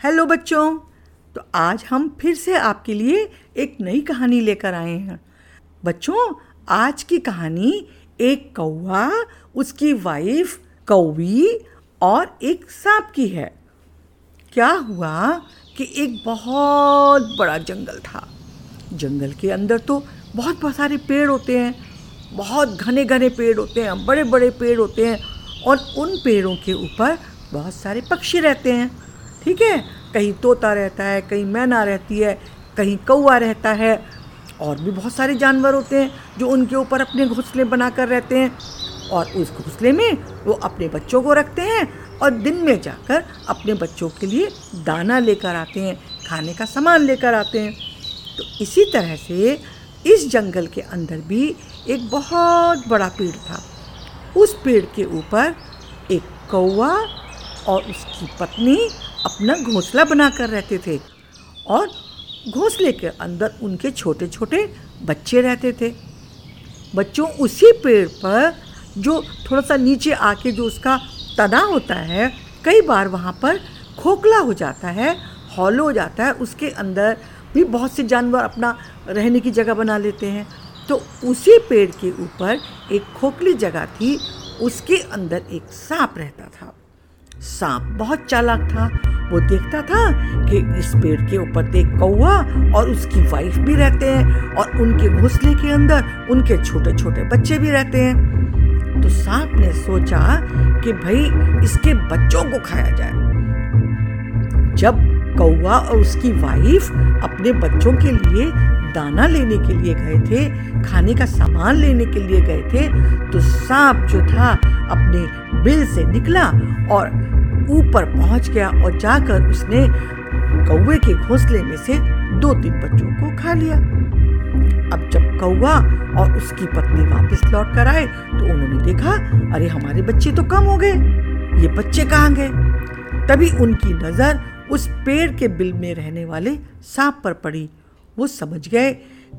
Hello बच्चों तो आज हम फिर से आपके लिए एक नई कहानी लेकर आए हैं। बच्चों, आज की कहानी एक कौवा, उसकी वाइफ कौवी और एक सांप की है। क्या हुआ कि एक बहुत बड़ा जंगल था। जंगल के अंदर तो बहुत बहुत सारे पेड़ होते हैं, बहुत घने घने पेड़ होते हैं बड़े बड़े पेड़ होते हैं और उन पेड़ों के ऊपर बहुत सारे पक्षी रहते हैं। ठीक है? कहीं तोता रहता है, कहीं मैना रहती है, कहीं कौआ रहता है। और भी बहुत सारे जानवर होते हैं जो उनके ऊपर अपने घोंसले बनाकर रहते हैं। और उस घोंसले में वो अपने बच्चों को रखते हैं और दिन में जाकर अपने बच्चों के लिए दाना लेकर आते हैं, खाने का सामान लेकर आते हैं। तो इसी तरह से इस जंगल के अंदर भी एक बहुत बड़ा पेड़ था। उस पेड़ के ऊपर एक कौवा और उसकी पत्नी अपना घोंसला बनाकर रहते थे और घोंसले के अंदर उनके छोटे छोटे बच्चे रहते थे। बच्चों उसी पेड़ पर जो थोड़ा सा नीचे आके जो उसका तना होता है, कई बार वहाँ पर खोखला हो जाता है, हॉलो हो जाता है, उसके अंदर भी बहुत से जानवर अपना रहने की जगह बना लेते हैं। तो उसी पेड़ के ऊपर एक खोखली जगह थी, उसके अंदर एक सांप रहता था। सांप बहुत चालाक था। वो देखता था कि इस पेड़ के ऊपर एक कौआ और उसकी वाइफ भी रहते हैं और उनके घोंसले के अंदर उनके छोटे छोटे बच्चे भी रहते हैं। तो सांप ने सोचा कि भाई इसके बच्चों को खाया जाए। जब कौआ और उसकी वाइफ अपने बच्चों के लिए दाना लेने के लिए गए थे, खाने का सामान लेने के लिए गए थे तो सांप जो था अपने बिल से निकला और ऊपर पहुँच गया और जाकर उसने कौवे के घोंसले में से दो तीन बच्चों को खा लिया। अब जब कौवा और उसकी पत्नी वापस लौट कर आए तो उन्होंने देखा, अरे, हमारे बच्चे तो कम हो गए। ये बच्चे कहाँ गए? तभी उनकी नज़र उस पेड़ के बिल में रहने वाले सांप पर पड़ी। वो समझ गए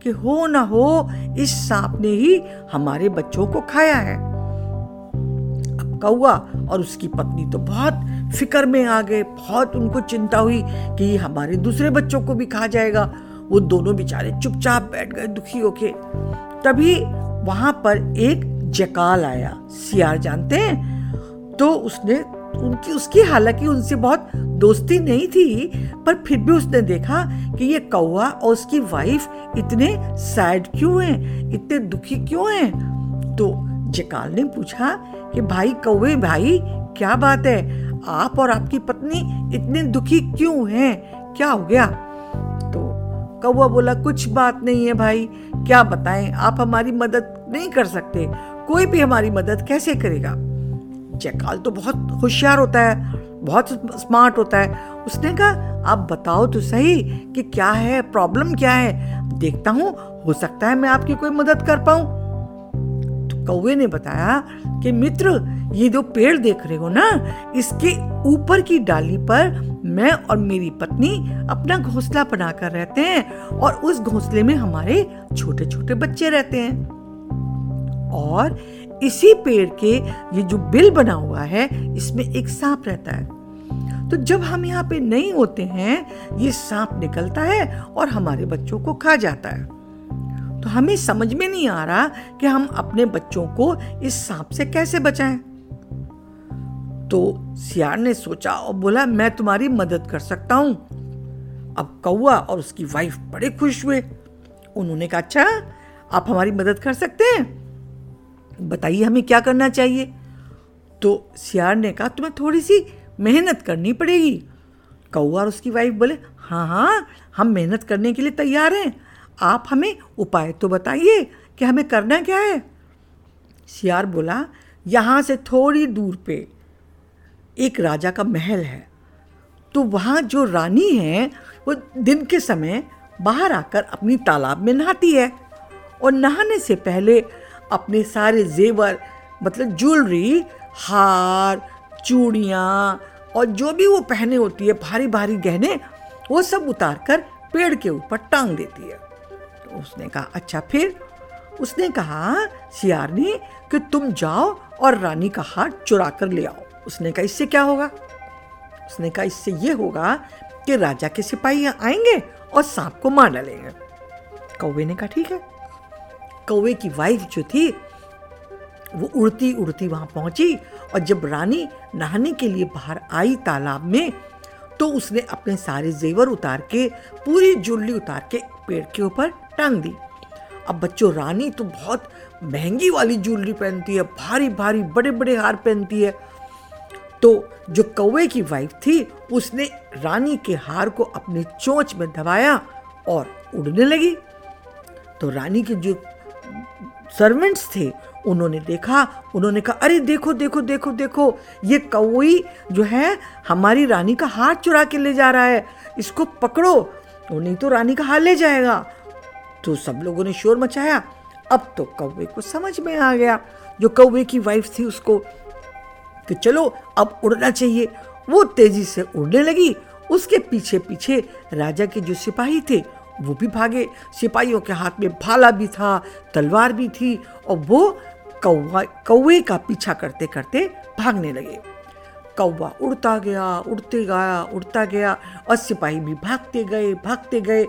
कि हो ना हो, इस सांप ने ही हमारे बच्चों को खाया है। अब कौआ और उसकी पत्नी तो बहुत फ़िक्र में आ गए। बहुत उनको चिंता हुई कि हमारे दूसरे बच्चों को भी खा जाएगा। वो दोनों बेचारे चुपचाप बैठ गए दुखी होके। तभी वहाँ पर एक जकाल आया। सियार जानते हैं? तो उसने, उनकी, उसकी हालाँकि उनसे बहुत दोस्ती नहीं थी, पर फिर भी उसने देखा कि ये कौआ और उसकी वाइफ इतने सैड क्यों हैं? इतने दुखी क्यों हैं? तो जकाल ने पूछा कि, भाई कौवे भाई, क्या बात है? आप और आपकी पत्नी इतने दुखी क्यों हैं? क्या हो गया? तो कौआ बोला, कुछ बात नहीं है भाई, क्या बताएँ? आप हमारी मदद नहीं कर सकते। कोई भी हमारी मदद कैसे करेगा? जयकाल तो बहुत होशियार होता है, बहुत स्मार्ट होता है। उसने कहा, आप बताओ तो सही कि क्या है, प्रॉब्लम क्या है? देखता हूँ, हो सकता है मैं आपकी कोई मदद कर पाऊँ। कौवे ने बताया कि मित्र, ये जो पेड़ देख रहे हो ना, इसके ऊपर की डाली पर मैं और मेरी पत्नी अपना घोंसला बनाकर रहते हैं और उस घोंसले में हमारे छोटे छोटे बच्चे रहते हैं। और इसी पेड़ के ये जो बिल बना हुआ है, इसमें एक सांप रहता है। तो जब हम यहाँ पे नहीं होते हैं, ये सांप निकलता है और हमारे बच्चों को खा जाता है। तो हमें समझ में नहीं आ रहा कि हम अपने बच्चों को इस सांप से कैसे बचाएँ। तो सियार ने सोचा और बोला, मैं तुम्हारी मदद कर सकता हूँ। अब कौआ और उसकी वाइफ बड़े खुश हुए। उन्होंने कहा अच्छा आप हमारी मदद कर सकते हैं? बताइए हमें क्या करना चाहिए? तो सियार ने कहा, तुम्हें थोड़ी सी मेहनत करनी पड़ेगी। कौआ और उसकी वाइफ बोले हाँ हाँ हम मेहनत करने के लिए तैयार हैं। आप हमें उपाय तो बताइए कि हमें करना क्या है? सियार बोला, यहाँ से थोड़ी दूर पे एक राजा का महल है। तो वहाँ जो रानी है, वो दिन के समय बाहर आकर अपनी तालाब में नहाती है और नहाने से पहले अपने सारे जेवर मतलब ज्वेलरी, हार, चूड़ियाँ और जो भी वो पहने होती है भारी भारी गहने, वो सब उतार कर पेड़ के ऊपर टांग देती है। उसने कहा अच्छा फिर? उसने कहा, सियारनी, कि तुम जाओ और रानी का हार चुरा कर ले आओ। उसने कहा, इससे क्या होगा? उसने कहा, इससे ये होगा कि राजा के सिपाही आएँगे और सांप को मार डालेंगे। कौवे ने कहा, ठीक है। कौवे की वाइफ जो थी, वो उड़ती उड़ती वहाँ पहुँची और जब रानी नहाने के लिए बाहर आई तालाब में तो उसने अपने सारे जेवर उतार के, पूरी जुल्ली उतार के पेड़ के ऊपर टांग दी। अब बच्चों, रानी तो बहुत महँगी वाली ज्वेलरी पहनती है, भारी भारी बड़े बड़े हार पहनती है। तो जो कौवे की वाइफ थी, उसने रानी के हार को अपने चोंच में दबाया और उड़ने लगी। तो रानी के जो सर्वेंट्स थे, उन्होंने देखा, उन्होंने कहा, अरे देखो देखो देखो देखो, ये कौई जो है, हमारी रानी का हार चुरा के ले जा रहा है। इसको पकड़ो तो नहीं तो रानी का हाल ले जाएगा। तो सब लोगों ने शोर मचाया। अब तो कौवे को समझ में आ गया। जो कौवे की वाइफ थी उसको कि चलो, अब उड़ना चाहिए। वो तेज़ी से उड़ने लगी। उसके पीछे पीछे राजा के जो सिपाही थे, वो भी भागे। सिपाहियों के हाथ में भाला भी था, तलवार भी थी और वो कौवा, कौवे का पीछा करते करते भागने लगे। कौवा उड़ता गया, उड़ते गया उड़ता गया और सिपाही भी भागते गए भागते गए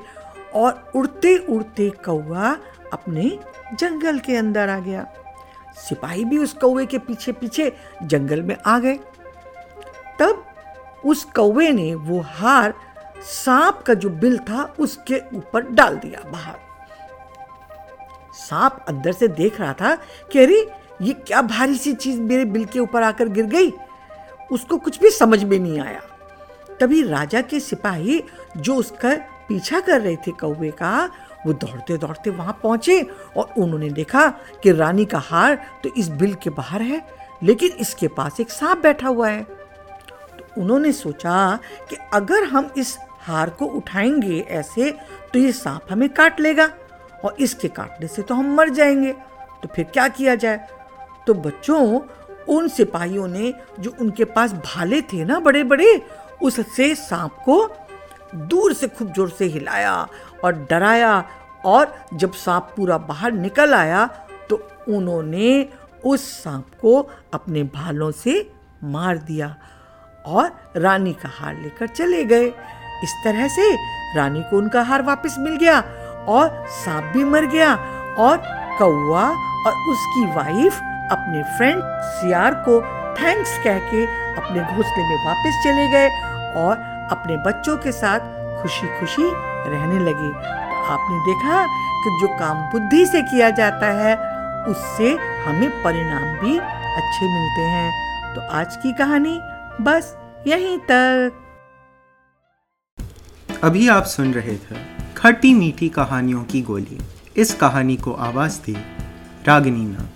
और उड़ते उड़ते कौवा अपने जंगल के अंदर आ गया। सिपाही भी उस कौवे के पीछे पीछे जंगल में आ गए। तब उस कौवे ने वो हार सांप का जो बिल था उसके ऊपर डाल दिया बाहर। सांप अंदर से देख रहा था कि अरे, ये क्या भारी सी चीज़ मेरे बिल के ऊपर आकर गिर गई? उसको कुछ भी समझ में नहीं आया। तभी राजा के सिपाही जो उसका पीछा कर रहे थे कौवे का, वो दौड़ते दौड़ते वहाँ पहुँचे और उन्होंने देखा कि रानी का हार तो इस बिल के बाहर है, लेकिन इसके पास एक सांप बैठा हुआ है। तो उन्होंने सोचा कि अगर हम इस हार को उठाएँगे ऐसे तो ये सांप हमें काट लेगा और इसके काटने से तो हम मर जाएँगे। तो फिर क्या किया जाए? तो बच्चों उन सिपाहियों ने जो उनके पास भाले थे ना बड़े बड़े उससे सांप को दूर से खूब ज़ोर से हिलाया और डराया और जब सांप पूरा बाहर निकल आया तो उन्होंने उस सांप को अपने भालों से मार दिया और रानी का हार लेकर चले गए। इस तरह से रानी को उनका हार वापस मिल गया और सांप भी मर गया और कौआ और उसकी वाइफ अपने फ्रेंड सियार को थैंक्स कह के अपने घोंसले में वापस चले गए और अपने बच्चों के साथ खुशी खुशी रहने लगे। तो आपने देखा कि जो काम बुद्धि से किया जाता है, उससे हमें परिणाम भी अच्छे मिलते हैं। तो आज की कहानी बस यहीं तक। अभी आप सुन रहे थे खट्टी मीठी कहानियों की गोली। इस कहानी को आवाज़ दी रागनीना।